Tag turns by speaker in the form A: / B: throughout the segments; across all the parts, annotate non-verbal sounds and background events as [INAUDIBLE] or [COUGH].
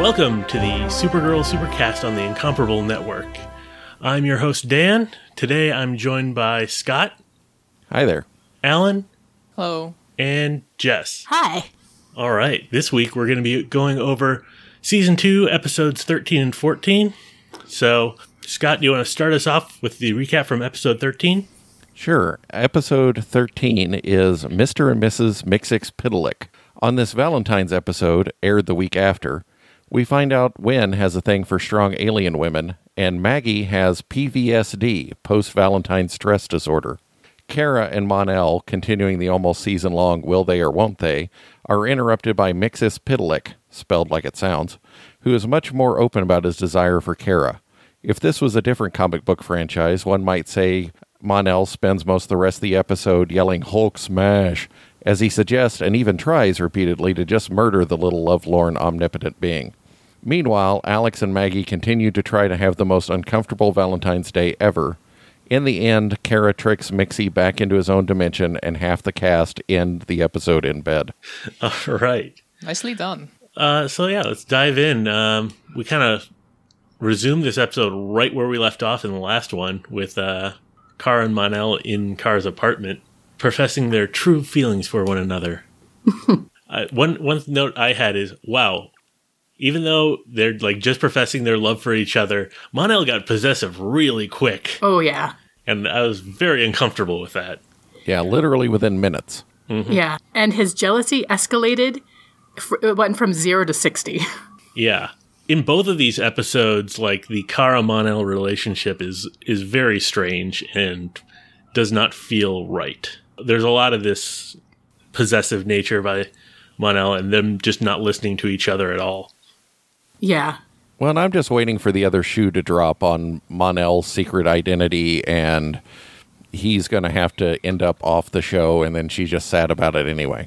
A: Welcome to the Supergirl Supercast on the Incomparable Network. I'm your host, Dan. Today I'm joined by Scott,
B: Hi there.
A: Alan,
C: Hello.
A: and Jess.
D: Hi.
A: All right, this week we're going to be going over season two, episodes 13 and 14. So, Scott, do you want to start us off with the recap from episode 13?
B: Sure. Episode 13 is Mr. and Mrs. Mxyzptlk. On this Valentine's episode, aired the week after, we find out Winn has a thing for strong alien women, and Maggie has PVSD, post Valentine stress disorder. Kara and Mon-El, continuing the almost season long Will They or Won't They, are interrupted by Mxyzptlk, spelled like it sounds, who is much more open about his desire for Kara. If this was a different comic book franchise, one might say Mon-El spends most of the rest of the episode yelling Hulk smash, as he suggests and even tries repeatedly to just murder the little lovelorn omnipotent being. Meanwhile, Alex and Maggie continue to try to have the most uncomfortable Valentine's Day ever. In the end, Kara tricks Mixie back into his own dimension, and half the cast end the episode in bed. [LAUGHS]
A: All right.
C: Nicely done.
A: Uh, so, yeah, let's dive in. Um, we kind of resume this episode right where we left off in the last one with uh, Kara and Mon-El in Kara's apartment professing their true feelings for one another. [LAUGHS] uh, one one note I had is, wow, even though they're like just professing their love for each other, Mon-El got possessive really quick,
D: Oh yeah.
A: and I was very uncomfortable with that.
B: Yeah, literally within minutes. Mm-hmm.
D: Yeah. And his jealousy escalated. It went from zero to sixty. [LAUGHS]
A: Yeah. In both of these episodes, like the Kara Mon-El relationship is is very strange and does not feel right. There's a lot of this possessive nature by Mon-El and them just not listening to each other at all.
D: Yeah.
B: Well, and I'm just waiting for the other shoe to drop on Mon-El's secret identity, and he's going to have to end up off the show, and then she's just sad about it anyway.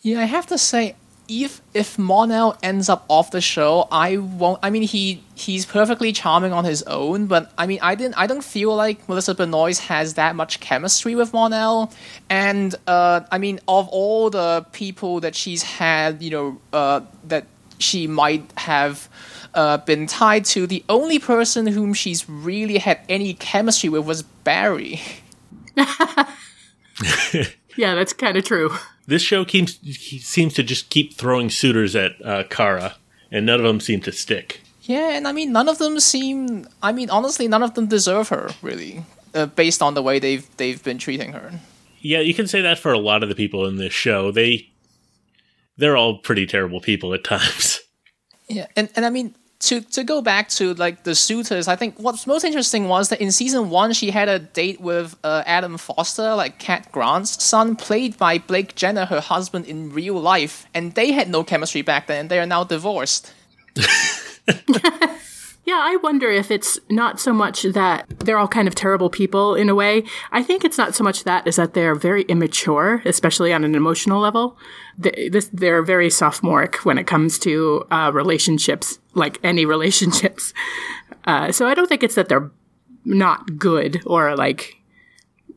C: Yeah, I have to say, if if Mon-El ends up off the show, I won't. I mean, he he's perfectly charming on his own, but I mean, I didn't. I don't feel like Melissa Benoist has that much chemistry with Mon-El, and uh, I mean, of all the people that she's had, you know, uh, that she might have. Uh, been tied to the only person whom she's really had any chemistry with was Barry. [LAUGHS]
D: Yeah, that's kind of true.
A: This show keeps seems to just keep throwing suitors at uh, Kara, and none of them seem to stick.
C: Yeah, and I mean, none of them seem. I mean, honestly, none of them deserve her, really, uh, based on the way they've they've been treating her.
A: Yeah, you can say that for a lot of the people in this show. They they're all pretty terrible people at times.
C: Yeah, and and I mean, to to go back to like the suitors, I think what's most interesting was that in season one she had a date with uh, Adam Foster, like Cat Grant's son, played by Blake Jenner, her husband in real life, and they had no chemistry back then. and They are now divorced. [LAUGHS]
D: Yeah, I wonder if it's not so much that they're all kind of terrible people in a way. I think it's not so much that as that they're very immature, especially on an emotional level. They're very sophomoric when it comes to uh, relationships, like any [LAUGHS] relationships. Uh, so I don't think it's that they're not good or like,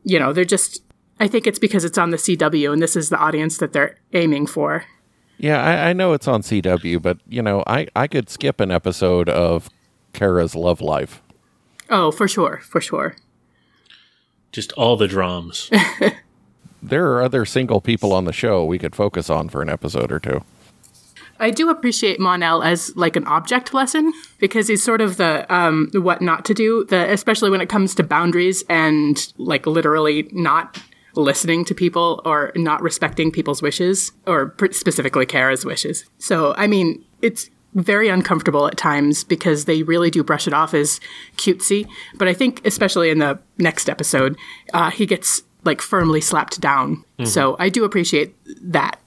D: you know, they're just. I think it's because it's on the CW and this is the audience that they're aiming for.
B: Yeah, I, I know it's on CW, but, you know, I, I could skip an episode of Kara's love life.
D: Oh, for sure, for sure.
A: Just all the drums. [LAUGHS]
B: There are other single people on the show we could focus on for an episode or two.
D: I do appreciate Mon-El as like an object lesson because he's sort of the um, what not to do, the, especially when it comes to boundaries and like literally not listening to people or not respecting people's wishes or pr- specifically Kara's wishes. So, I mean, it's very uncomfortable at times because they really do brush it off as cutesy. But I think, especially in the next episode, uh, he gets like firmly slapped down. So I do appreciate that.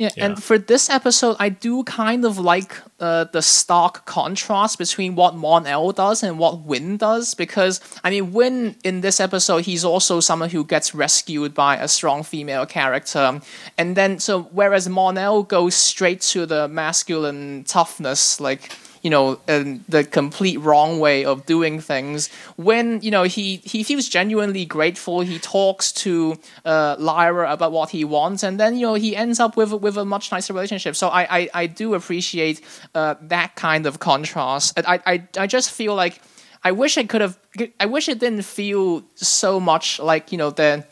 C: Yeah, and for this episode, I do kind of like uh, the stark contrast between what Mon El does and what Winn does because I mean, Winn in this episode, he's also someone who gets rescued by a strong female character, and then so whereas Mon El goes straight to the masculine toughness, like you know, the complete wrong way of doing things. When you know he he feels genuinely grateful, he talks to uh, Lyra about what he wants, and then you know he ends up with with a much nicer relationship. So I I, I do appreciate uh, that kind of contrast. I, I I just feel like I wish I could have. I wish it didn't feel so much like you know the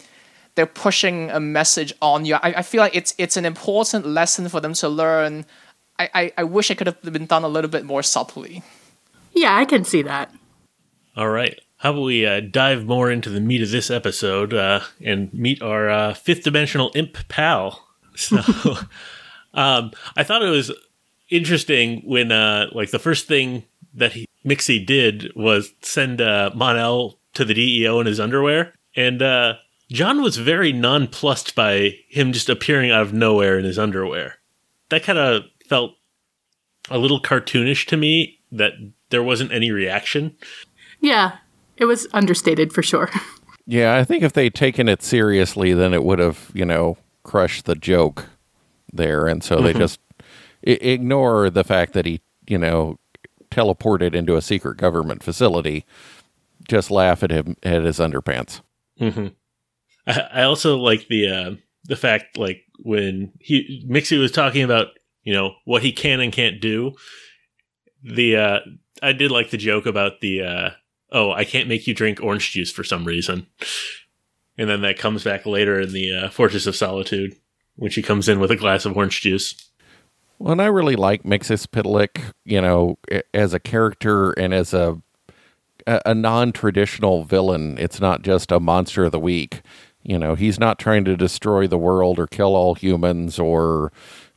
C: they're pushing a message on you. I, I feel like it's it's an important lesson for them to learn. I, I, I wish it could have been done a little bit more subtly.
D: Yeah, I can see that.
A: All right. How about we uh, dive more into the meat of this episode uh, and meet our uh, fifth dimensional imp pal? [LAUGHS] So, [LAUGHS] um, I thought it was interesting when, uh, like, the first thing that he, Mixie did was send uh, Mon-El to the DEO in his underwear, and uh, J'onn was very nonplussed by him just appearing out of nowhere in his underwear. That kind of felt a little cartoonish to me that there wasn't any reaction.
D: Yeah, it was understated for sure. [LAUGHS]
B: Yeah, I think if they'd taken it seriously, then it would have, you know, crushed the joke there. And so they just I- ignore the fact that he, you know, teleported into a secret government facility, just laugh at him at his underpants.
A: I, I also like the uh, the fact like when he Mixie was talking about you know what he can and can't do. The uh, I did like the joke about the uh, oh I can't make you drink orange juice for some reason, and then that comes back later in the uh, Fortress of Solitude when she comes in with a glass of orange juice.
B: Well, and I really like Mxyzptlk, you know, as a character and as a, a non-traditional villain. It's not just a monster of the week. You know, he's not trying to destroy the world or kill all humans or,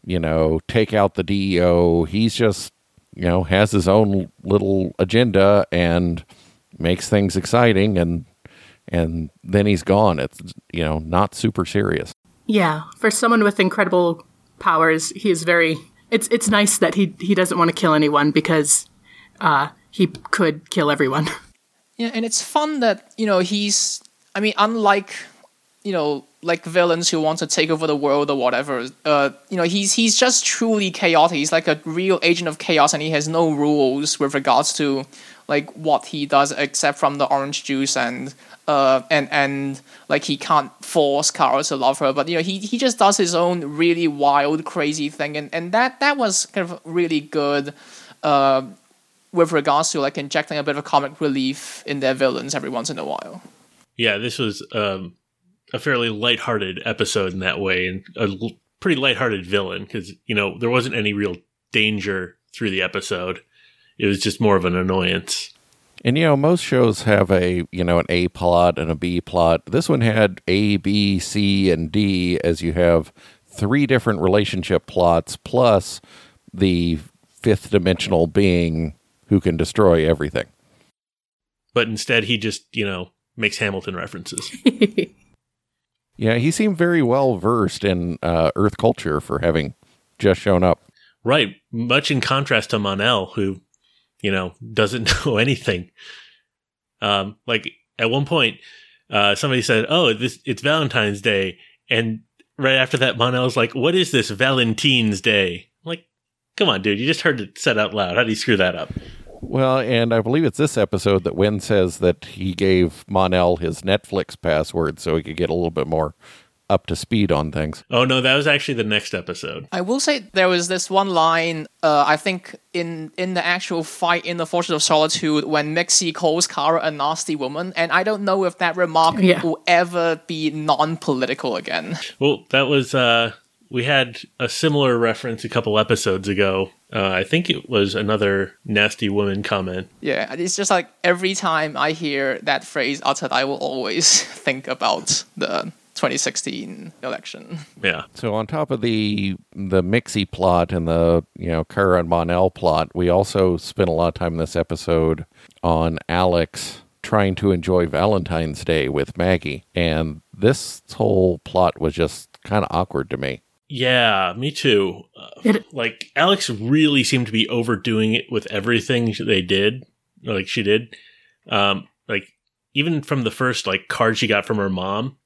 B: you know, take out the DEO. He's just, you know, has his own little agenda and makes things exciting and and then he's gone. It's you know, not super serious.
D: Yeah, for someone with incredible powers, he is very. It's it's nice that he he doesn't want to kill anyone because uh, he could kill everyone.
C: Yeah, and it's fun that you know he's. I mean, unlike you know like villains who want to take over the world or whatever. Uh, you know, he's he's just truly chaotic. He's like a real agent of chaos, and he has no rules with regards to like what he does, except from the orange juice and uh and and like he can't force Kara to love her. But you know, he he just does his own really wild, crazy thing, and and that that was kind of really good. Uh, with regards to like injecting a bit of comic relief in their villains every once in a while.
A: Yeah, this was um, a fairly lighthearted episode in that way, and a l- pretty lighthearted villain because you know there wasn't any real danger through the episode. It was just more of an annoyance.
B: And you know, most shows have a you know an A plot and a B plot. This one had A, B, C, and D, as you have three different relationship plots plus the fifth dimensional being who can destroy everything.
A: But instead, he just you know makes Hamilton references. [LAUGHS]
B: Yeah, he seemed very well versed in uh, Earth culture for having just shown up.
A: right, much in contrast to Mon-El, who you know doesn't [LAUGHS] know anything. Um, like at one point, uh, somebody said, "Oh, this it's Valentine's Day," and right after that, Mon-El's like, "What is this Valentine's Day?" I'm like, come on, dude, you just heard it said out loud. How do you screw that up?
B: Well, and I believe it's this episode that Winn says that he gave Mon-El his Netflix password so he could get a little bit more up to speed on things.
A: Oh no, that was actually the next episode.
C: I will say there was this one line, uh, I think in in the actual fight in the Fortress of Solitude when Mixie calls Kara a nasty woman, and I don't know if that remark
D: Yeah.
C: will ever be non-political again.
A: Well, that was uh we had a similar reference a couple episodes ago. Uh, I think it was another nasty woman comment.
C: Yeah, it's just like every time I hear that phrase uttered, I will always [LAUGHS] think about the 2016 election.
A: Yeah.
B: So on top of the the Mixie plot and the you know Kara and Mon-El plot, we also spent a lot of time in this episode on Alex trying to enjoy Valentine's Day with Maggie, and this whole plot was just kind of awkward to me.
A: Yeah, me too. Uh,
D: It-
A: like Alex really seemed to be overdoing it with everything they did, like she did. Um, like even from the first like card she got from her mom.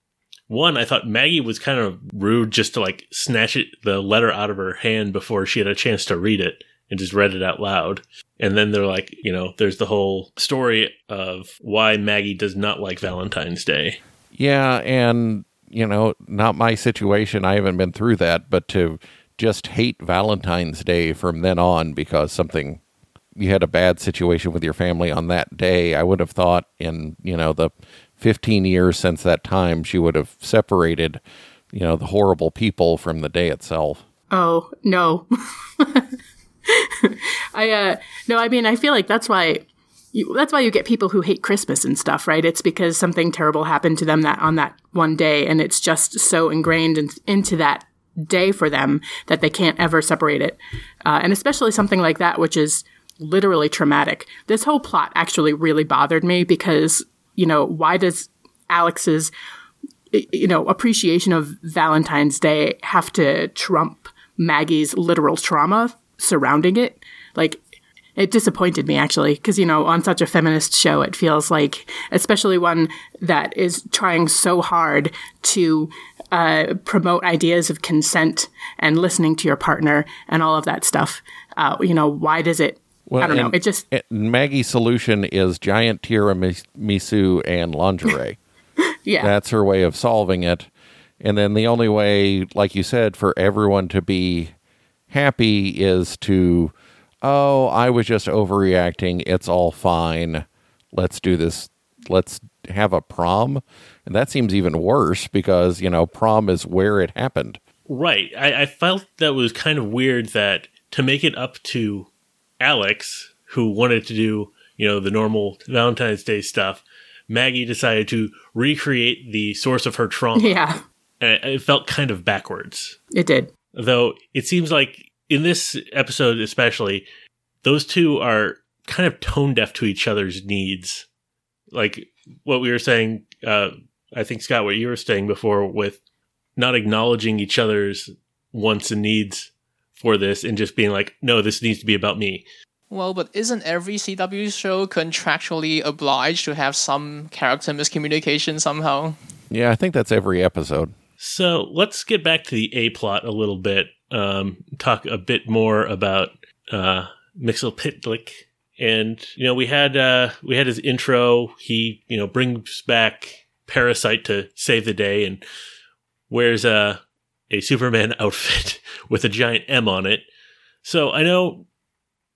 A: One, I thought Maggie was kind of rude just to like snatch it the letter out of her hand before she had a chance to read it, and just read it out loud. And then they're like, you know, there's the whole story of why Maggie does not like Valentine's Day.
B: Yeah, and you know, not my situation. I haven't been through that, but to just hate Valentine's Day from then on because something you had a bad situation with your family on that day, I would have thought in, you know, the 15 years since that time she would have separated, you know, the horrible people from the day itself.
D: Oh, no. [LAUGHS] I uh no, I mean I feel like that's why you, that's why you get people who hate Christmas and stuff, right? It's because something terrible happened to them that on that one day, and it's just so ingrained in, into that day for them that they can't ever separate it. Uh, and especially something like that, which is literally traumatic. This whole plot actually really bothered me because you know why does Alex's you know appreciation of Valentine's Day have to trump Maggie's literal trauma surrounding it? Like it disappointed me actually because you know on such a feminist show it feels like especially one that is trying so hard to uh, promote ideas of consent and listening to your partner and all of that stuff uh, you know why does it i don't know it just
B: Maggie's solution is giant tiramisu and lingerie. [LAUGHS]
D: yeah
B: That's her way of solving it. And then the only way, like you said, for everyone to be happy is to, oh, I was just overreacting. It's all fine. Let's do this. Let's have a prom. And that seems even worse because, you know, prom is where it happened.
A: Right. I, I felt that was kind of weird that to make it up to Alex, who wanted to do, you know, the normal Valentine's Day stuff, Maggie decided to recreate the source of her trauma. [LAUGHS]
D: yeah
A: And it felt kind of backwards.
D: it did
A: Though it seems like in this episode, especially, those two are kind of tone deaf to each other's needs. Like what we were saying, uh, I think, Scott, what you were saying before with not acknowledging each other's wants and needs for this and just being like, no, this needs to be about me.
C: Well, but isn't every CW show contractually obliged to have some character miscommunication somehow?
B: Yeah, I think that's every episode.
A: So let's get back to the A plot a little bit. Um, talk a bit more about uh, Mxyzptlk, and you know we had uh, we had his intro. He you know brings back Parasite to save the day and wears a a Superman [LAUGHS] outfit with a giant M on it. So I know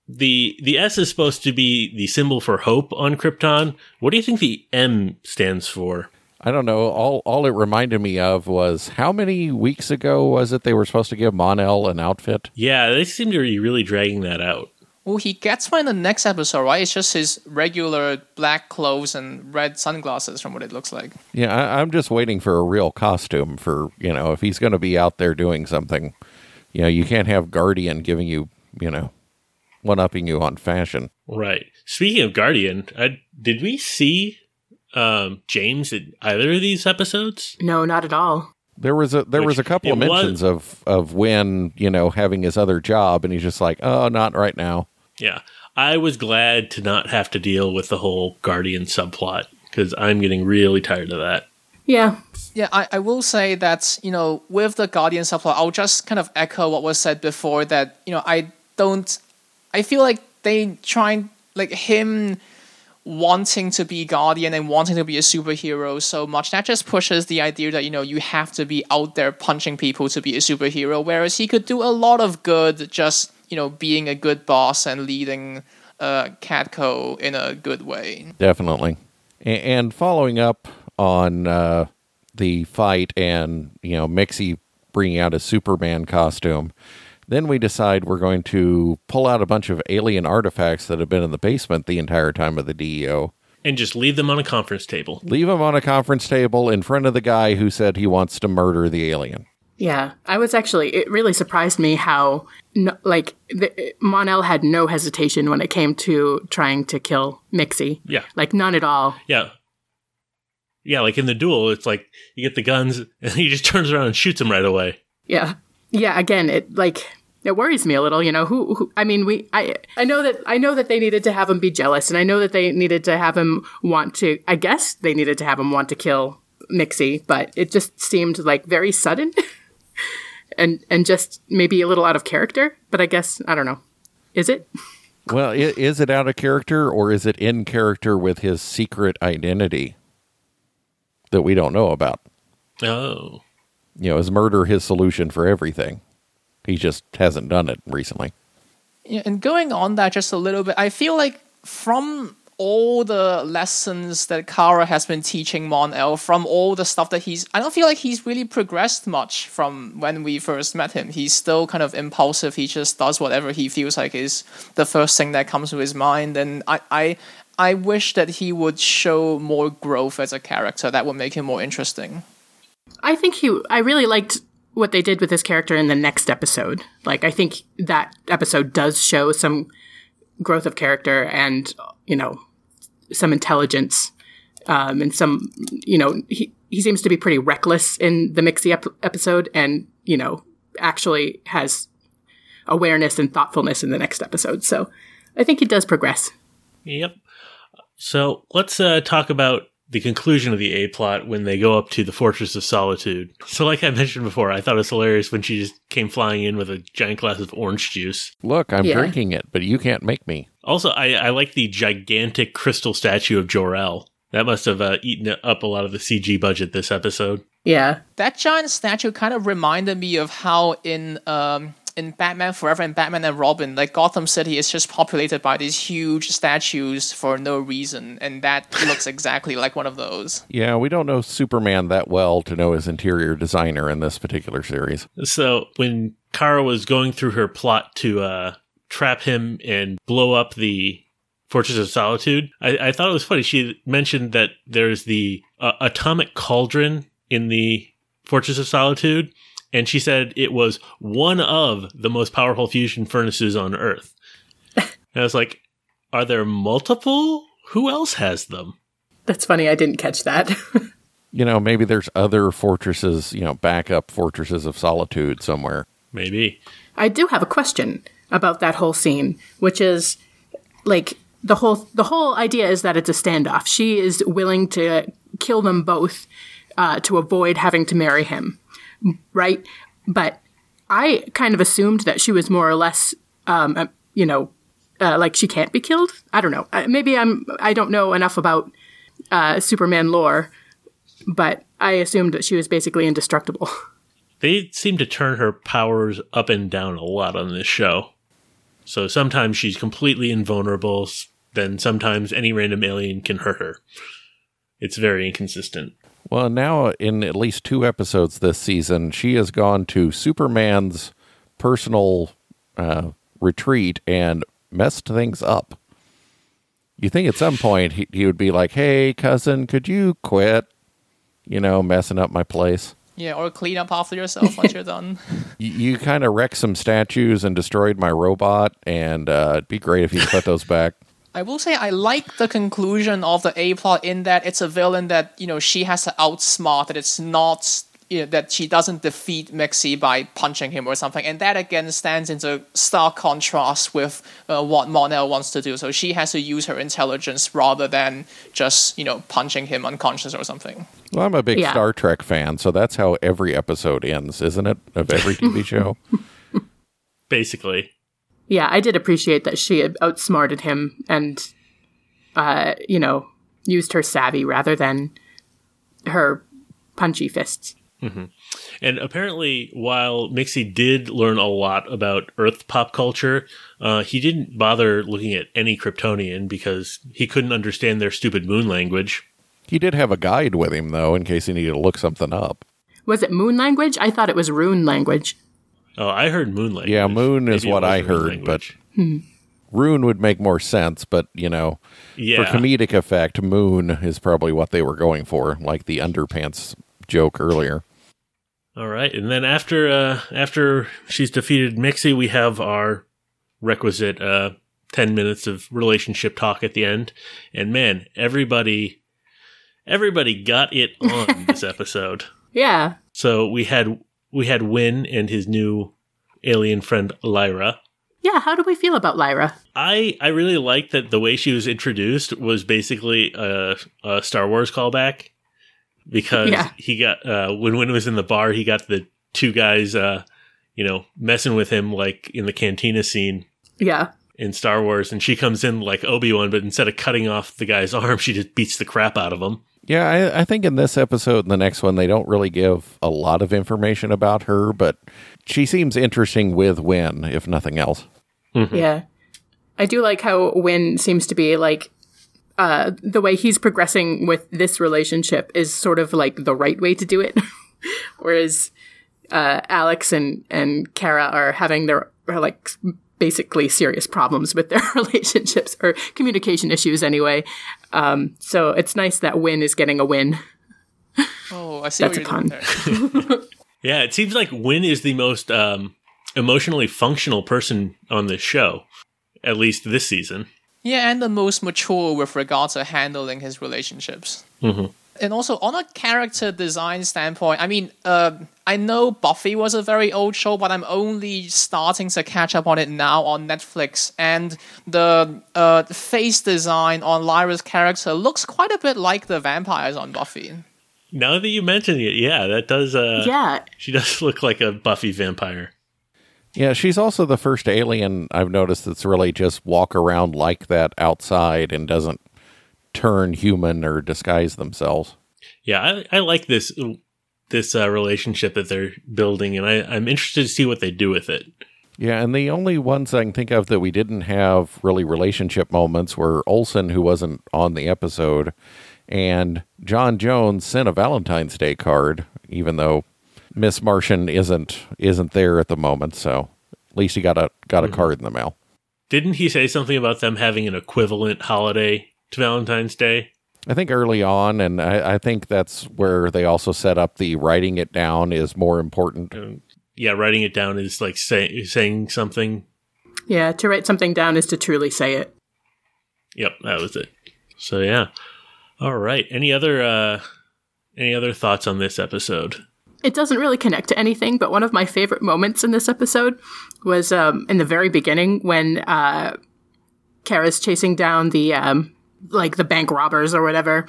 A: the the S is supposed to be the symbol for hope on Krypton. What do you think the M stands for?
B: I don't know. All all it reminded me of was how many weeks ago was it they were supposed to give Mon-El an outfit?
A: Yeah, they seem to be really dragging that out.
C: Well, he gets one in the next episode, right? It's just his regular black clothes and red sunglasses, from what it looks like.
B: Yeah, I, I'm just waiting for a real costume for you know if he's going to be out there doing something. You know, you can't have Guardian giving you you know one upping you on fashion.
A: Right. Speaking of Guardian, I, did we see um, James in either of these episodes?
D: no not at all
B: There was a there
A: Which
B: was a couple of
A: it was-
B: mentions of of when you know having his other job, and he's just like, oh, not right now.
A: Yeah. I was glad to not have to deal with the whole Guardian subplot because I'm getting really tired of that.
D: yeah
C: Yeah, I, I will say that, you know, with the Guardian subplot, I'll just kind of echo what was said before that, you know, I don't I feel like they trying like him wanting to be Guardian and wanting to be a superhero so much, that just pushes the idea that, you know, you have to be out there punching people to be a superhero, whereas he could do a lot of good just, you know, being a good boss and leading uh, Catco in a good way.
B: Definitely. And following up on uh, the fight and, you know, Mixie bringing out a Superman costume, then we decide we're going to pull out a bunch of alien artifacts that have been in the basement the entire time of the DEO.
A: And just leave them on a conference table.
B: Leave them on a conference table in front of the guy who said he wants to murder the alien.
D: Yeah, I was actually. It really surprised me how, no, like, the, Mon-El had no hesitation when it came to trying to kill Mixie.
A: Yeah.
D: like none at all.
A: Yeah. Yeah, like in the duel, it's like you get the guns [LAUGHS] and he just turns around and shoots him right away.
D: Yeah, yeah. Again, it like it worries me a little. You know, who, who? I mean, we. I. I know that. I know that they needed to have him be jealous, and I know that they needed to have him want to. I guess they needed to have him want to kill Mixie, but it just seemed like very sudden, [LAUGHS] and and just maybe a little out of character. But I guess I don't know. Is it?
B: Well, is it out of character or is it in character with his secret identity that we don't know about?
A: Oh.
B: You know, is murder his solution for everything? He just hasn't done it recently.
C: Yeah, and going on that just a little bit, I feel like from all the lessons that Kara has been teaching Mon El, from all the stuff that he's, I don't feel like he's really progressed much from when we first met him. He's still kind of impulsive. He just does whatever he feels like is the first thing that comes to his mind. And I, I, I wish that he would show more growth as a character. That would make him more interesting.
D: I think he. I really liked what they did with this character in the next episode. Like, I think that episode does show some growth of character and you know some intelligence um, and some you know he he seems to be pretty reckless in the Mixie ep- episode and you know actually has awareness and thoughtfulness in the next episode. So I think he does progress.
A: Yep. So let's uh, talk about the conclusion of the A plot when they go up to the Fortress of Solitude. So, like I mentioned before, I thought it was hilarious when she just came flying in with a giant glass of orange juice.
B: Look, I'm
D: Yeah.
B: drinking it, but you can't make me.
A: Also, I, I like the gigantic crystal statue of Jor-El. That must have uh, eaten up a lot of the CG budget this episode.
D: Yeah.
C: that giant statue kind of reminded me of how in um in Batman Forever and Batman and Robin, like Gotham City is just populated by these huge statues for no reason, and that [LAUGHS] looks exactly like one of those.
B: Yeah, we don't know Superman that well to know his interior designer in this particular series.
A: So when Kara was going through her plot to uh, trap him and blow up the Fortress of Solitude, I, I thought it was funny. She mentioned that there's the uh, atomic cauldron in the Fortress of Solitude, and she said it was one of the most powerful fusion furnaces on Earth. [LAUGHS] and I was like, are there multiple? Who else has them?
D: That's funny. I didn't catch that. [LAUGHS]
B: You know, maybe there's other fortresses, you know, backup fortresses of solitude somewhere.
A: Maybe.
D: I do have a question about that whole scene, which is like the whole the whole idea is that it's a standoff. She is willing to kill them both uh, to avoid having to marry him, right? But I kind of assumed that she was more or less, um, uh, you know, uh, like she can't be killed. I don't know. Uh, maybe I'm I don't know enough about uh, Superman lore, but I assumed that she was basically indestructible. [LAUGHS]
A: they seem to turn her powers up and down a lot on this show. So sometimes she's completely invulnerable, then sometimes any random alien can hurt her. It's very inconsistent.
B: Well, now in at least two episodes this season, she has gone to Superman's personal uh, retreat and messed things up. You think at some point he, he would be like, "Hey, cousin, could you quit? You know, messing up my place."
C: Yeah, or clean up after yourself once you're done. [LAUGHS]
B: You, you kind of wrecked some statues and destroyed my robot, and uh, it'd be great if you put those back.
C: I will say I like the conclusion of the A plot in that it's a villain that you know she has to outsmart. That it's not you know, that she doesn't defeat Mixie by punching him or something, and that again stands into stark contrast with uh, what Mon-El wants to do. So she has to use her intelligence rather than just you know punching him unconscious or something.
B: Well, I'm a big
D: Yeah.
B: Star Trek fan, so that's how every episode ends, isn't it? Of every TV show. [LAUGHS]
A: Basically.
D: Yeah, I did appreciate that she had outsmarted him and, uh, you know, used her savvy rather than her punchy fists.
A: And apparently, while Mixie did learn a lot about Earth pop culture, uh, he didn't bother looking at any Kryptonian because he couldn't understand their stupid moon language.
B: He did have a guide with him, though, in case he needed to look something up.
D: Was it moon language? I thought it was rune language.
A: Oh, I heard moon language.
B: Yeah, moon is
A: Maybe
B: what I
A: rune
B: heard,
A: language.
B: Rune would make more sense, but, you know,
A: yeah,
B: for comedic effect, moon is probably what they were going for, like the underpants joke earlier.
A: All right, and then after uh, after she's defeated Mixie, we have our requisite uh, ten minutes of relationship talk at the end, and man, everybody everybody got it on this [LAUGHS] episode.
D: Yeah.
A: So we had we had Winn and his new alien friend Lyra.
D: Yeah, how do we feel about Lyra?
A: I I really liked that the way she was introduced was basically a, a Star Wars callback because
D: Yeah.
A: he got uh, when Winn was in the bar, he got the two guys, uh, you know, messing with him like in the cantina scene,
D: Yeah.
A: in Star Wars, and she comes in like Obi Wan, but instead of cutting off the guy's [LAUGHS] arm, she just beats the crap out of him.
B: Yeah, I, I think in this episode and the next one, they don't really give a lot of information about her, but she seems interesting with Winn, if nothing else.
D: Yeah. I do like how Winn seems to be like uh the way he's progressing with this relationship is sort of like the right way to do it. [LAUGHS] Whereas uh Alex and and Kara are having their are like basically serious problems with their [LAUGHS] relationships or communication issues anyway. Um so it's nice that Winn is getting a win.
C: Oh, I see
D: That's
C: what
D: a
C: you're doing
D: pun.
C: there. [LAUGHS]
A: Yeah, it seems like Winn is the most um, emotionally functional person on this show, at least this season.
C: Yeah, and the most mature with regard to handling his relationships. And also, on a character design standpoint, I mean, uh, I know Buffy was a very old show, but I'm only starting to catch up on it now on Netflix. And the uh, face design on Lyra's character looks quite a bit like the vampires on Buffy.
A: Now that you mention it, yeah, that does. Uh,
D: yeah.
A: she does [LAUGHS] look like a Buffy vampire.
B: Yeah, she's also the first alien I've noticed that's really just walk around like that outside and doesn't turn human or disguise themselves.
A: Yeah, I, I like this this uh, relationship that they're building, and I, I'm interested to see what they do with it.
B: Yeah, and the only ones I can think of that we didn't have really relationship moments were Olsen, who wasn't on the episode, and J'onn J'onzz sent a Valentine's Day card, even though Miss Martian isn't isn't there at the moment. So at least he got a got a card in the mail.
A: Didn't he say something about them having an equivalent holiday to Valentine's Day?
B: I think early on, and I, I think that's where they also set up the writing it down is more important.
A: Yeah, writing it down is like say, saying something.
D: Yeah, to write something down is to truly say it.
A: Yep, that was it. So yeah. All right. Any other uh any other thoughts on this episode?
D: it doesn't really connect to anything, but one of my favorite moments in this episode was um, in the very beginning when uh, Kara's chasing down the um, like the bank robbers or whatever,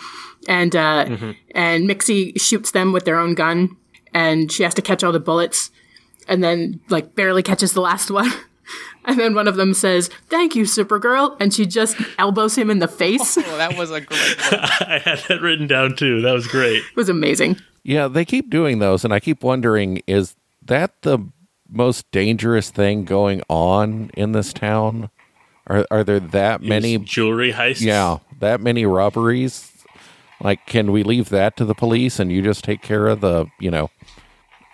D: and uh, and Mixie shoots them with their own gun, and she has to catch all the bullets, and then like barely catches the last [LAUGHS] one. And then one of them says, "Thank you, Supergirl," and she just elbows him in the face.
C: Oh, that was a great one. [LAUGHS]
A: I had that written down too. That was great.
D: It was amazing.
B: Yeah, they keep doing those, and I keep wondering is that the most dangerous thing going on in this town? Are are there that many?
A: Is jewelry heists.
B: Yeah, that many robberies. Like, can we leave that to the police and you just take care of the you know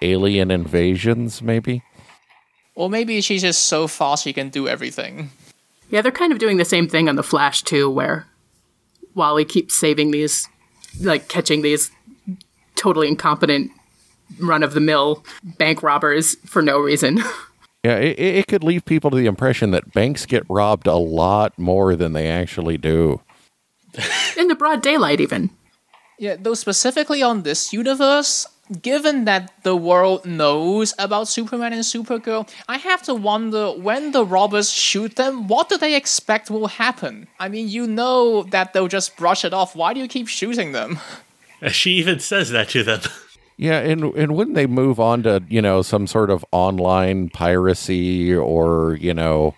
B: alien invasions? Maybe.
C: Well, maybe she's just so fast she can do everything.
D: Yeah, they're kind of doing the same thing on the Flash too, where Wally keeps saving these, like catching these totally incompetent, run of the mill bank robbers for no reason. [LAUGHS]
B: Yeah, it, it it could leave people to the impression that banks get robbed a lot more than they actually do.
D: In the broad daylight, even.
C: Yeah, though specifically on this universe, given that the world knows about Superman and Supergirl, I have to wonder when the robbers shoot them, what do they expect will happen? I mean, you know that they'll just brush it off. Why do you keep shooting them?
A: She even says that to them.
B: Yeah, and and wouldn't they move on to you know some sort of online piracy or you know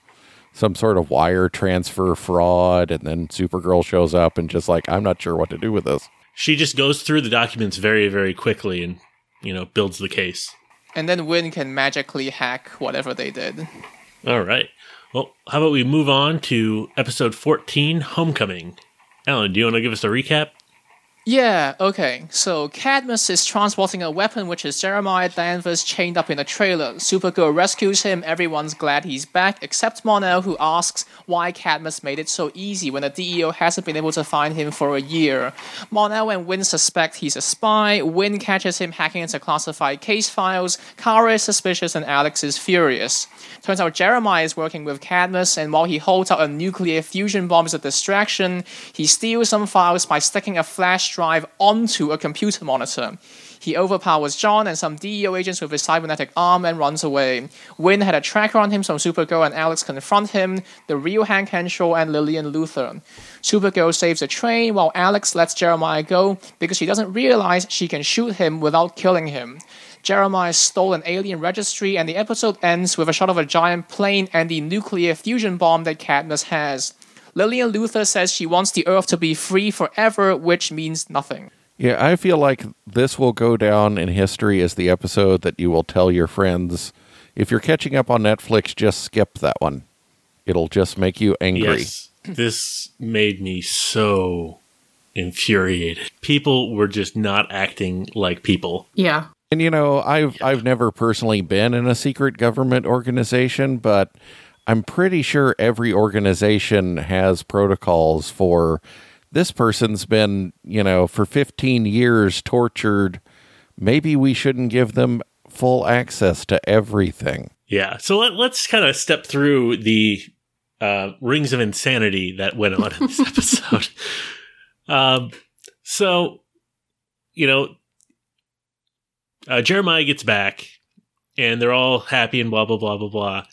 B: some sort of wire transfer fraud, and then Supergirl shows up and just like I'm not sure what to do with this.
A: She just goes through the documents very, very quickly and, you know, builds the case.
C: And then Winn can magically hack whatever they did.
A: All right. Well, how about we move on to episode 14, Homecoming? Alan, do you want to give us a recap?
C: Yeah, okay. So Cadmus is transporting a weapon which is Jeremiah Danvers chained up in a trailer. Supergirl rescues him, everyone's glad he's back, except Mon-El, who asks why Cadmus made it so easy when the DEO hasn't been able to find him for a year. Mon-El and Winn suspect he's a spy, Winn catches him hacking into classified case files, Kara is suspicious, and Alex is furious. Turns out Jeremiah is working with Cadmus, and while he holds out a nuclear fusion bomb as a distraction, he steals some files by sticking a flash drive onto a computer monitor. He overpowers J'onn and some DEO agents with his cybernetic arm and runs away. Winn had a tracker on him, so Supergirl and Alex confront him, the real Hank Henshaw and Lillian Luthor. Supergirl saves the train while Alex lets Jeremiah go because she doesn't realize she can shoot him without killing him. Jeremiah stole an alien registry, and the episode ends with a shot of a giant plane and the nuclear fusion bomb that Cadmus has. Lillian Luthor says she wants the Earth to be free forever, which means nothing.
B: Yeah, I feel like this will go down in history as the episode that you will tell your friends. If you're catching up on Netflix, just skip that one. It'll just make you angry.
A: Yes. This made me so infuriated. People were just not acting like people.
D: Yeah.
B: And you know, I've I've never personally been in a secret government organization, but I'm pretty sure every organization has protocols for this person's been, you know, for 15 years tortured. Maybe we shouldn't give them full access to everything.
A: Yeah. So let, let's kind of step through the uh, rings of insanity that went on in this [LAUGHS] episode. um, so, you know, uh, Jeremiah gets back and they're all happy and blah, blah, blah, blah, blah.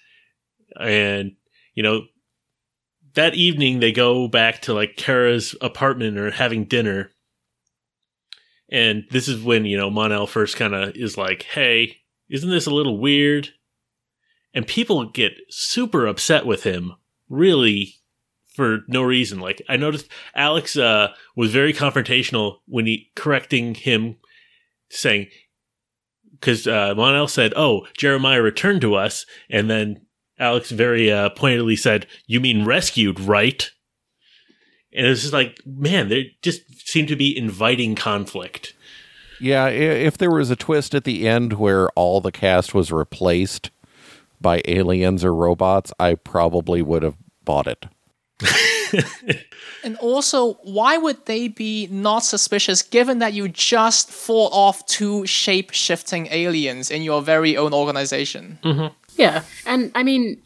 A: And, you know, that evening they go back to like Kara's apartment or having dinner. And this is when, you know, Mon-El first kind of is like, hey, isn't this a little weird? And people get super upset with him, really, for no reason. Like, I noticed Alex uh, was very confrontational when he correcting him, saying, because uh, Mon-El said, oh, Jeremiah returned to us. And then Alex very uh, pointedly said, "You mean rescued, right?" And it's just like, man, they just seem to be inviting conflict.
B: Yeah, if there was a twist at the end where all the cast was replaced by aliens or robots, I probably would have bought it. [LAUGHS]
C: And also, why would they be not suspicious given that you just fought off two shape shifting aliens in your very own organization?
D: Yeah. And I mean,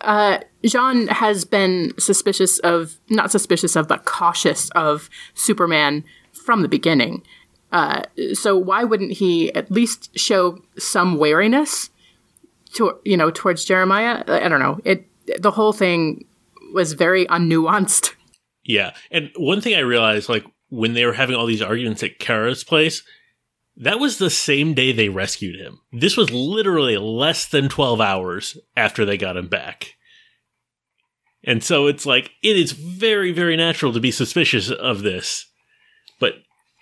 D: uh, Jean has been suspicious of, not suspicious of, but cautious of Superman from the beginning. Uh, so why wouldn't he at least show some wariness to, you know, towards Jeremiah? I don't know. It, the whole thing was very unnuanced.
A: Yeah, and one thing I realized, like when they were having all these arguments at Kara's place, that was the same day they rescued him. This was literally less than twelve hours after they got him back. And so it's like it is very, very natural to be suspicious of this. But,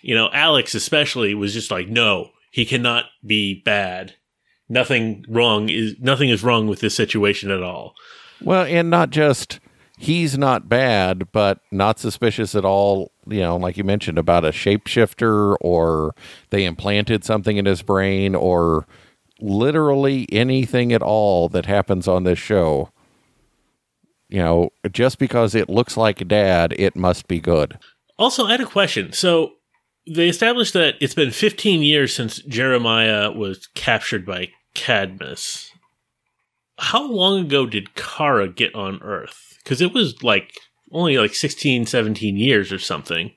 A: you know, Alex especially was just like, no, he cannot be bad. Nothing wrong is nothing is wrong with this situation at all.
B: Well, and not just he's not bad, but not suspicious at all. You know, like you mentioned about a shapeshifter, or they implanted something in his brain, or literally anything at all that happens on this show. You know, just because it looks like dad, it must be good.
A: Also, I had a question. So they established that it's been 15 years since Jeremiah was captured by Cadmus. How long ago did Kara get on Earth? Because it was like only like 16, 17 years or something.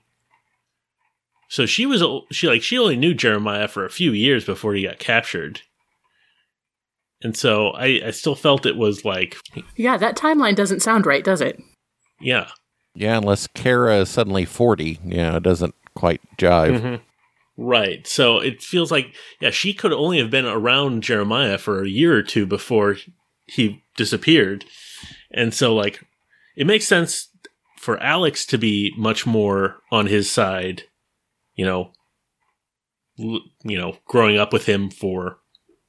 A: So she was she like she only knew Jeremiah for a few years before he got captured. And so I, I still felt it was like,
D: Yeah, that timeline doesn't sound right, does it?
A: yeah,
B: Yeah, unless Kara is suddenly 40, you know, it doesn't quite jive. Mm-hmm.
A: Right. So it feels like, yeah, she could only have been around Jeremiah for a year or two before he disappeared. And so, like, it makes sense for Alex to be much more on his side, you know, l- you know, growing up with him for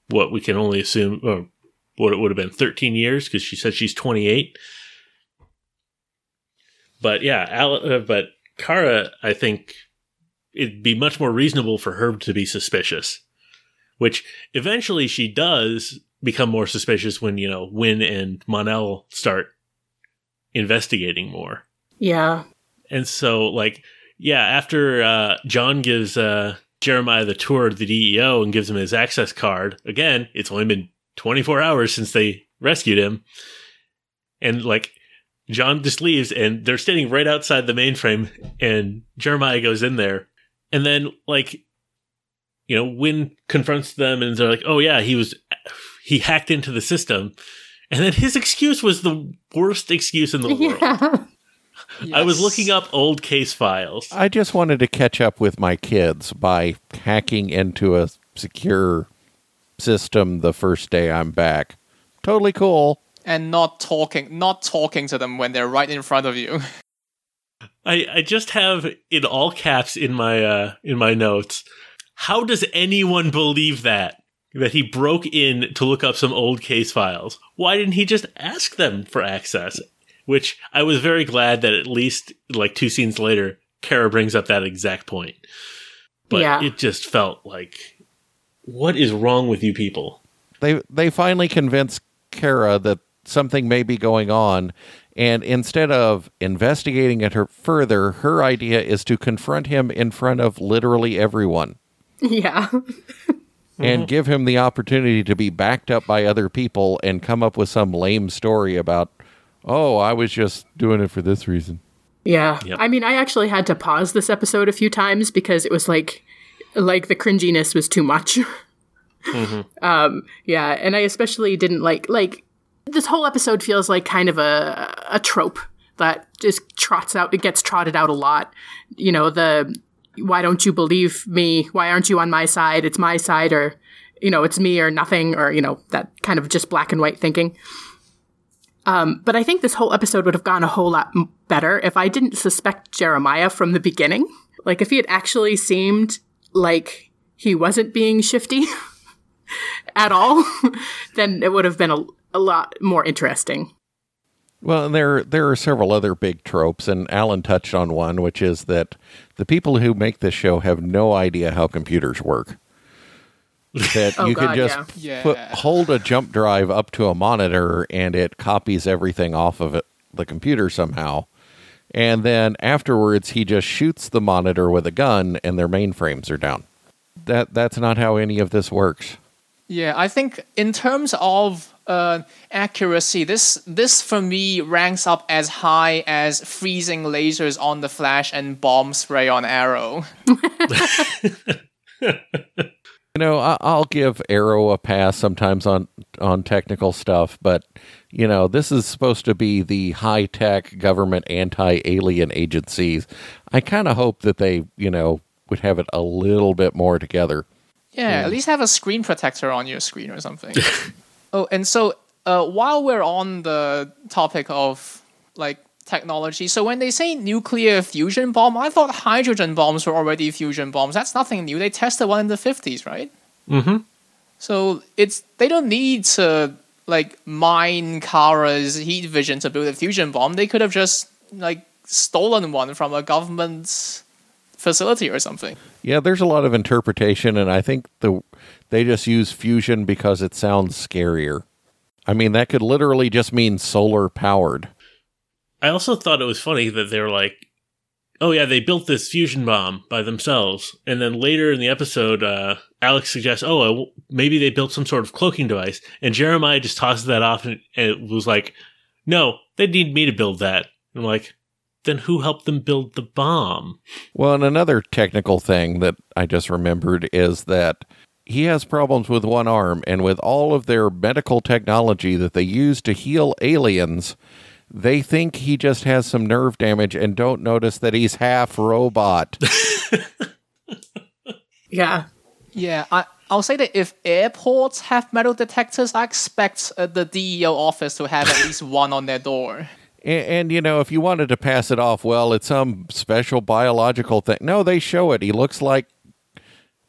A: what we can only assume, or what it would have been 13 years, because she said she's 28. But yeah, Al- uh, but Kara, I think it'd be much more reasonable for her to be suspicious. Which eventually she does become more suspicious when, you know, Winn and Mon-El start investigating more.
D: Yeah.
A: And so, like, yeah, after uh, J'onn gives uh, Jeremiah the tour of the DEO and gives him his access card, again, it's only been 24 hours since they rescued him. And, like, J'onn just leaves and they're standing right outside the mainframe, and Jeremiah goes in there. And then, like, you know, Winn confronts them and they're like, oh, yeah, he was, he hacked into the system. And then his excuse was the worst excuse in the world.
D: Yeah.
A: I was looking up old case files.
B: I just wanted to catch up with my kids by hacking into a secure system the first day I'm back. Totally cool.
C: and not talking, not talking to them when they're right in front of you.
A: I, I just have in all caps in my uh, in my notes. How does anyone believe that that he broke in to look up some old case files? Why didn't he just ask them for access? Which I was very glad that at least like two scenes later, Kara brings up that exact point. But
D: Yeah.
A: it just felt like, what is wrong with you people?
B: They they finally convince Kara that something may be going on, and instead of investigating it her further, her idea is to confront him in front of literally everyone. [LAUGHS]
D: Yeah.
B: And give him the opportunity to be backed up by other people and come up with some lame story about, oh, I was just doing it for this reason.
D: Yeah.
A: Yep.
D: I mean, I actually had to pause this episode a few times because it was like like the cringiness was too much. [LAUGHS] um yeah, and I especially didn't like like this whole episode feels like kind of a a trope that just trots out it gets trotted out a lot. You know, the why don't you believe me? Why aren't you on my side? It's my side or you know, it's me or nothing or you know, that kind of just black and white thinking. Um, but I think this whole episode would have gone a whole lot better if I didn't suspect Jeremiah from the beginning. Like, if he had actually seemed like he wasn't being shifty [LAUGHS] at all, [LAUGHS] then it would have been a, a lot more interesting.
B: Well, and there there are several other big tropes, and Alan touched on one, which is that the people who make this show have no idea how computers work. That [LAUGHS]
D: Oh,
B: you can just
C: yeah.
B: put,
C: Yeah.
B: hold a jump drive up to a monitor, and it copies everything off of it, the computer somehow. And then afterwards, he just shoots the monitor with a gun, and their mainframes are down. That that's not how any of this works.
C: Yeah, I think in terms of uh, accuracy, this this for me ranks up as high as freezing lasers on the Flash and bomb spray on Arrow. [LAUGHS]
B: You know, I- I'll give Arrow a pass sometimes on on technical stuff, but you know, this is supposed to be the high tech government anti alien agencies. I kind of hope that they, you know, would have it a little bit more together.
C: Yeah, at least have a screen protector on your screen or something. [LAUGHS] oh, and so uh, while we're on the topic of like technology, so when they say nuclear fusion bomb, I thought hydrogen bombs were already fusion bombs. That's nothing new. They tested one in the fifties, right?
A: Mm-hmm.
C: So it's they don't need to like mine Kara's heat vision to build a fusion bomb. They could have just like stolen one from a government facility or something.
B: Yeah, there's a lot of interpretation, and I think the they just use fusion because it sounds scarier. I mean, that could literally just mean solar powered.
A: I also thought it was funny that they were like, "Oh yeah, they built this fusion bomb by themselves," and then later in the episode, uh, Alex suggests, "Oh, maybe they built some sort of cloaking device," and Jeremiah just tosses that off and, and it was like, "No, they need me to build that." I'm like, "Then who helped them build the bomb?"
B: Well, and another technical thing that I just remembered is that he has problems with one arm, and with all of their medical technology that they use to heal aliens, they think he just has some nerve damage and don't notice that he's half robot. [LAUGHS]
D: Yeah.
C: Yeah, I I'll say that if airports have metal detectors, I expect uh, the DEO office to have at least one on their door.
B: And, and, you know, if you wanted to pass it off, well, it's some special biological thing. No, they show it. He looks like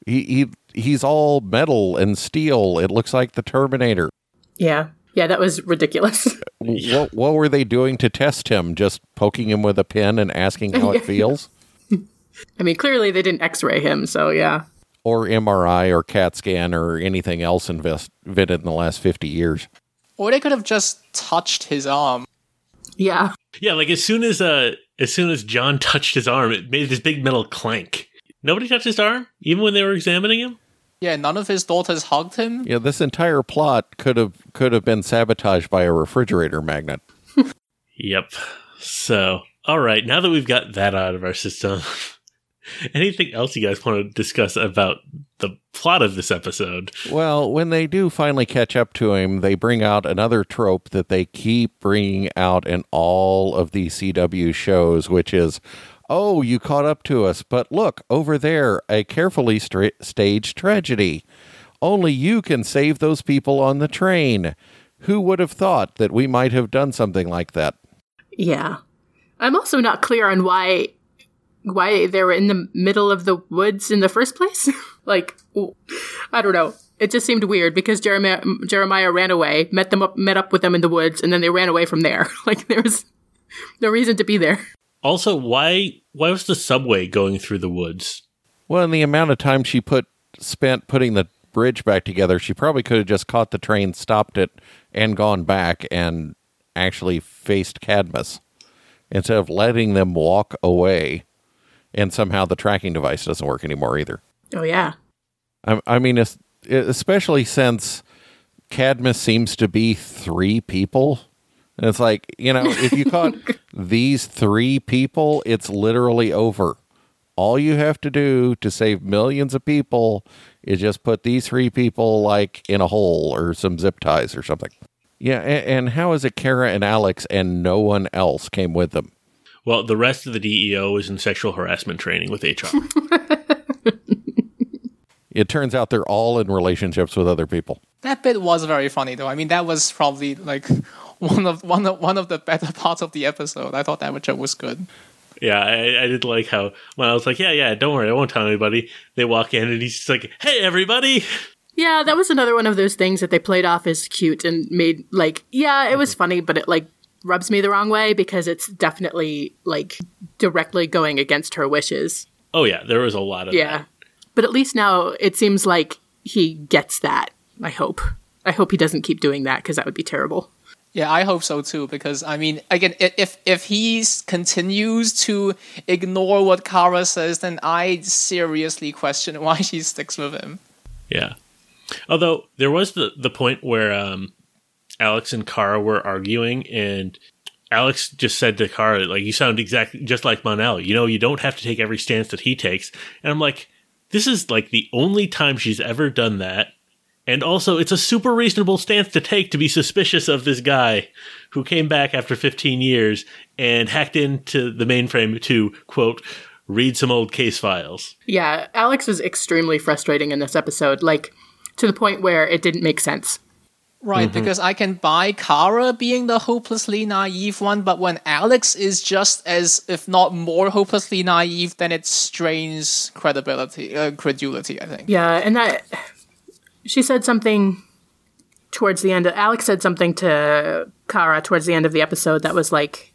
B: he, he he's all metal and steel. It looks like the Terminator.
D: Yeah. Yeah, that was ridiculous. [LAUGHS]
B: What, what were they doing to test him? Just poking him with a pin and asking how it [LAUGHS] feels? [LAUGHS]
D: I mean, clearly they didn't x ray him, so yeah.
B: Or MRI or CAT scan or anything else invented in the last 50 years.
C: Or they could have just touched his arm.
D: Yeah.
A: Yeah, like as soon as uh, as soon as J'onn touched his arm, it made this big metal clank. Nobody touched his arm, even when they were examining him.
C: Yeah, none of his daughters hugged him.
B: Yeah, this entire plot could have could have been sabotaged by a refrigerator magnet. [LAUGHS]
A: Yep. So, all right, now that we've got that out of our system, [LAUGHS] anything else you guys want to discuss about the plot of this episode?
B: Well, when they do finally catch up to him, they bring out another trope that they keep bringing out in all of the CW shows, which is, oh, you caught up to us, but look, over there, a carefully stra- staged tragedy. Only you can save those people on the train. Who would have thought that we might have done something like that?
D: Yeah. I'm also not clear on why why they were in the middle of the woods in the first place. [LAUGHS] like I don't know. It just seemed weird because Jeremiah, Jeremiah ran away, met them up, met up with them in the woods, and then they ran away from there. [LAUGHS] Like there was no reason to be there.
A: Also, why why was the subway going through the woods?
B: Well, in the amount of time she put spent putting the bridge back together, she probably could have just caught the train, stopped it, and gone back and actually faced Cadmus instead of letting them walk away. And somehow the tracking device doesn't work anymore either.
D: Oh yeah.
B: I, I mean, especially since Cadmus seems to be three people. And it's like, you know, if you caught [LAUGHS] these three people, it's literally over. All you have to do to save millions of people is just put these three people like in a hole or some zip ties or something. Yeah, and, and how is it Kara and Alex and no one else came with them?
A: Well, the rest of the DEO is in sexual harassment training with HR. [LAUGHS]
B: it turns out they're all in relationships with other people.
C: That bit was very funny, though. I mean, that was probably like one of one of one of the better [LAUGHS] parts of the episode. I thought that joke was good.
A: Yeah, I, I did like how when I was like, "Yeah, yeah, don't worry, I won't tell anybody." They walk in and he's just like, "Hey, everybody."
D: Yeah, that was another one of those things that they played off as cute and made like, yeah, it was funny, but it like rubs me the wrong way because it's definitely like directly going against her wishes.
A: Oh yeah, there was a lot of
D: yeah.
A: That.
D: But at least now it seems like he gets that. I hope. I hope he doesn't keep doing that because that would be terrible.
C: Yeah, I hope so too. Because I mean, again, if if he continues to ignore what Kara says, then I seriously question [LAUGHS] why she sticks with him.
A: Yeah. Although there was the the point where um, Alex and Kara were arguing, and Alex just said to Kara, "Like you sound exactly just like Mon-El. You know, you don't have to take every stance that he takes." And I'm like, this is like the only time she's ever done that and also, it's a super reasonable stance to take to be suspicious of this guy who came back after 15 years and hacked into the mainframe to, quote, read some old case files.
D: Yeah, Alex was extremely frustrating in this episode, like to the point where it didn't make sense.
C: Right, mm-hmm. because I can buy Kara being the hopelessly naive one, but when Alex is just as, if not more hopelessly naive, then it strains credibility, uh, credulity, I think.
D: Yeah, and that she said something towards the end. Alex said something to Kara towards the end of the episode that was like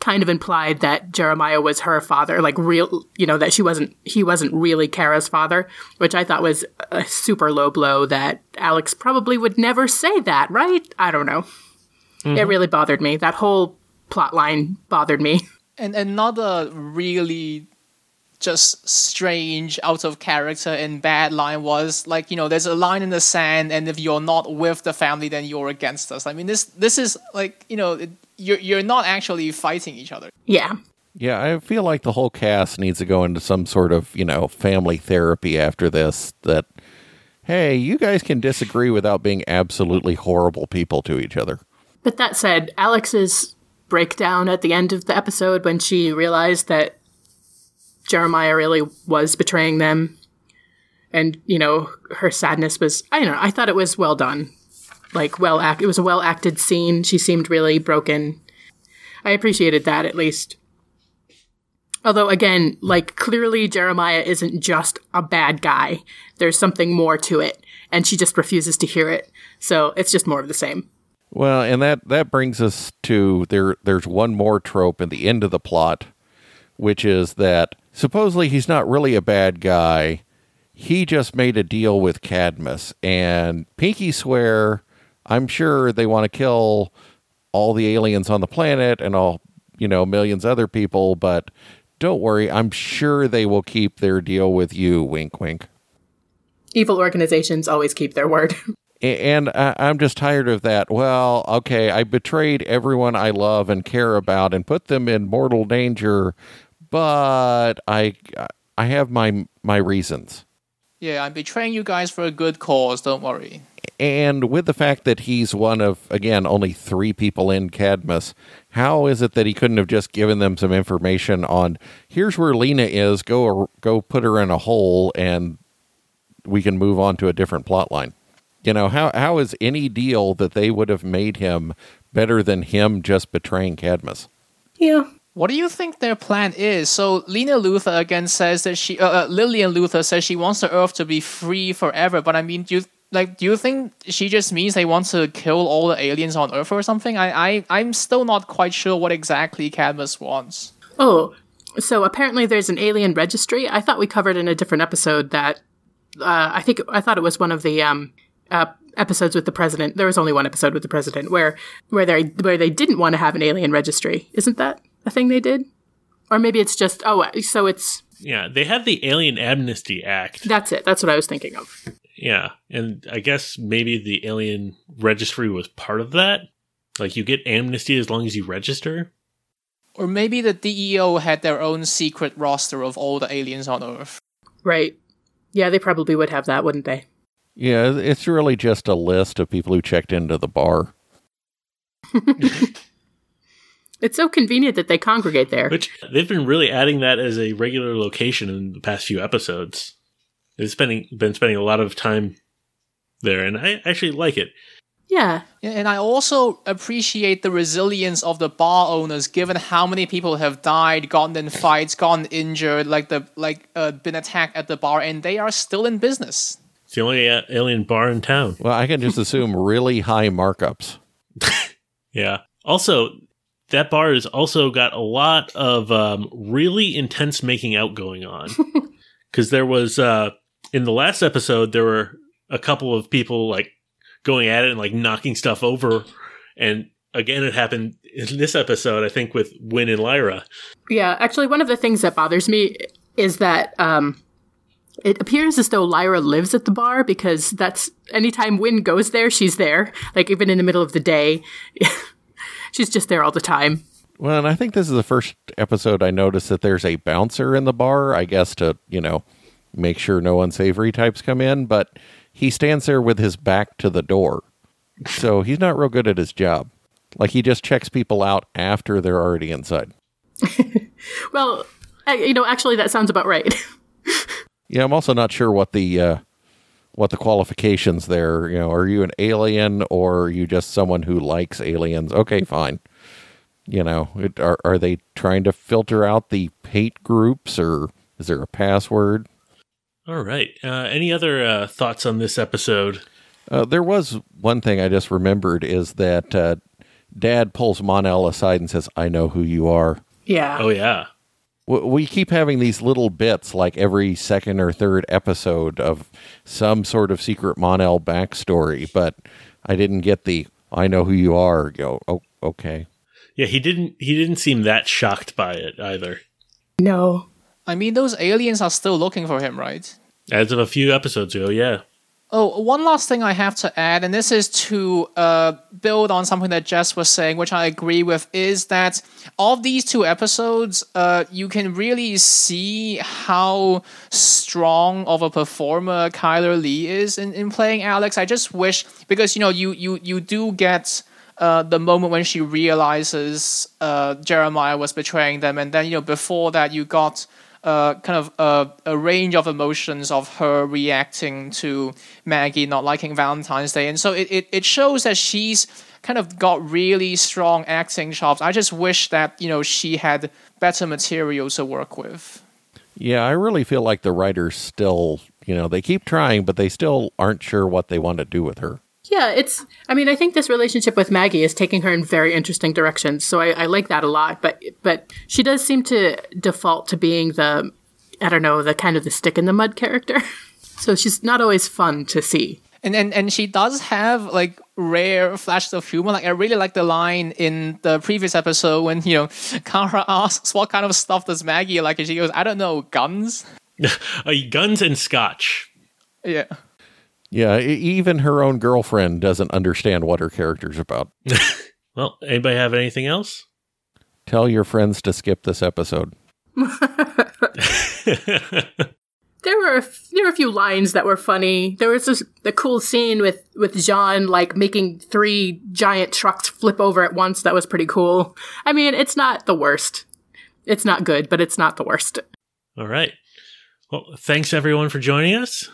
D: kind of implied that Jeremiah was her father, like real, you know, that she wasn't, he wasn't really Kara's father, which I thought was a super low blow that Alex probably would never say that, right? I don't know. Mm-hmm. It really bothered me. That whole plot line bothered me. [LAUGHS]
C: And another really just strange, out of character, and bad line was like, you know, there's a line in the sand, and if you're not with the family, then you're against us. I mean, this this is like, you know, it, you're you're not actually fighting each other.
D: Yeah.
B: Yeah, I feel like the whole cast needs to go into some sort of, you know, family therapy after this that hey, you guys can disagree without being absolutely horrible people to each other.
D: But that said, Alex's breakdown at the end of the episode when she realized that Jeremiah really was betraying them. And, you know, her sadness was, I don't know, I thought it was well done. Like, well act, it was a well acted scene. She seemed really broken. I appreciated that at least. Although, again, like, clearly Jeremiah isn't just a bad guy. There's something more to it. And she just refuses to hear it. So it's just more of the same.
B: Well, and that, that brings us to there. There's one more trope in the end of the plot, which is that supposedly he's not really a bad guy. He just made a deal with Cadmus, and Pinky swear, I'm sure they want to kill all the aliens on the planet and all, you know, millions other people, but don't worry, I'm sure they will keep their deal with you, wink, wink.
D: Evil organizations always keep their word. [LAUGHS]
B: and I'm just tired of that. Well, okay, I betrayed everyone I love and care about and put them in mortal danger, but I I have my my reasons.
C: Yeah, I'm betraying you guys for a good cause. Don't worry.
B: And with the fact that he's one of again only three people in Cadmus, how is it that he couldn't have just given them some information on here's where Lena is? Go go put her in a hole and we can move on to a different plot line. You know, how how is any deal that they would have made him better than him just betraying Cadmus?
D: Yeah.
C: What do you think their plan is? So Lena Luthor again says that she, uh, uh, Lillian Luthor says she wants the Earth to be free forever. But I mean, do you like? Do you think she just means they want to kill all the aliens on Earth or something? I, I, I'm still not quite sure what exactly Cadmus wants.
D: Oh, so apparently there's an alien registry. I thought we covered in a different episode that uh, I think I thought it was one of the um, uh, episodes with the president. There was only one episode with the president where where they where they didn't want to have an alien registry. Isn't that a thing they did? Or maybe it's just oh, so it's
A: Yeah, they have the Alien Amnesty Act.
D: that's it. That's what I was thinking of.
A: Yeah, and I guess maybe the Alien Registry was part of that. Like you get amnesty as long as you register.
C: Or maybe the DEO had their own secret roster of all the aliens on Earth.
D: Right. Yeah, they probably would have that, wouldn't they?
B: Yeah, it's really just a list of people who checked into the bar. [LAUGHS] [LAUGHS]
D: It's so convenient that they congregate there.
A: Which they've been really adding that as a regular location in the past few episodes. They've spending been spending a lot of time there, and I actually like it.
D: Yeah.
C: Yeah, And I also appreciate the resilience of the bar owners, given how many people have died, gotten in fights, gotten injured, like the like uh, been attacked at the bar, and they are still in business.
A: It's the only uh, alien bar in town.
B: Well, I can just assume really high markups. [LAUGHS]
A: Yeah. Also, that bar has also got a lot of um, really intense making out going on. [LAUGHS] Because there was uh, in the last episode, there were a couple of people like going at it and like knocking stuff over, and again, it happened in this episode. I think with Winn and Lyra.
D: Yeah, actually, one of the things that bothers me is that um, it appears as though Lyra lives at the bar because that's anytime Winn goes there, she's there. Like even in the middle of the day, [LAUGHS] she's just there all the time.
B: Well, and I think this is the first episode I noticed that there's a bouncer in the bar, I guess to, you know, make sure no unsavory types come in, but he stands there with his back to the door. So he's not real good at his job. Like he just checks people out after they're already inside. [LAUGHS]
D: Well, uh, you know, actually, that sounds about right. [LAUGHS]
B: Yeah, I'm also not sure what the uh, what the qualifications there. You know, are you an alien or are you just someone who likes aliens? Okay, fine. You know, it, are are they trying to filter out the hate groups or is there a password?
A: All right. Uh, any other uh, thoughts on this episode?
B: Uh, there was one thing I just remembered is that uh, Dad pulls Mon-El aside and says, "I know who you are."
D: yeah.
A: Oh yeah.
B: W- We keep having these little bits, like every second or third episode, of some sort of secret Mon-El backstory, but I didn't get the "I know who you are." Go, oh, okay.
A: Yeah, he didn't. He didn't seem that shocked by it either.
D: No.
C: I mean, those aliens are still looking for him, right?
A: As of a few episodes ago, yeah.
C: Oh, one last thing I have to add, and this is to uh, build on something that Jess was saying, which I agree with, is that of these two episodes, uh, you can really see how strong of a performer Chyler Leigh is in, in playing Alex. I just wish because you know you you you do get uh, the moment when she realizes uh, Jeremiah was betraying them, and then you know before that you got kind of a, a range of emotions of her reacting to Maggie not liking Valentine's Day, and so it, it, it shows that she's kind of got really strong acting chops. I just wish that you know she had better material to work with.
B: Yeah, I really feel like the writers still, you know, they keep trying, but they still aren't sure what they want to do with her.
D: Yeah, it's. I mean, I think this relationship with Maggie is taking her in very interesting directions. So I, I like that a lot. But but she does seem to default to being the, I don't know, the kind of the stick in the mud character. [LAUGHS] so she's not always fun to see.
C: And, and and she does have like rare flashes of humor. Like I really like the line in the previous episode when you know [LAUGHS] Kara asks what kind of stuff does Maggie like, and she goes, "I don't know, guns." [LAUGHS]
A: Uh, guns and scotch.
C: Yeah.
B: Yeah, e- even her own girlfriend doesn't understand what her character's about. [LAUGHS]
A: Well, anybody have anything else?
B: Tell your friends to skip this episode. [LAUGHS] [LAUGHS]
D: There were a f- there were a few lines that were funny. There was this the cool scene with with J'onn like making three giant trucks flip over at once. That was pretty cool. I mean, it's not the worst. It's not good, but it's not the worst.
A: All right. Well, thanks everyone for joining us.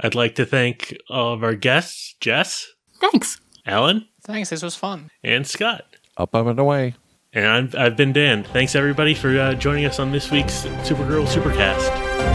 A: I'd like to thank all of our guests, Jess,
D: Thanks.
A: Alan,
C: Thanks, this was fun.
A: and Scott.
B: Up, up, and away.
A: And I'm, I've been Dan. Thanks everybody for uh, joining us on this week's Supergirl Supercast.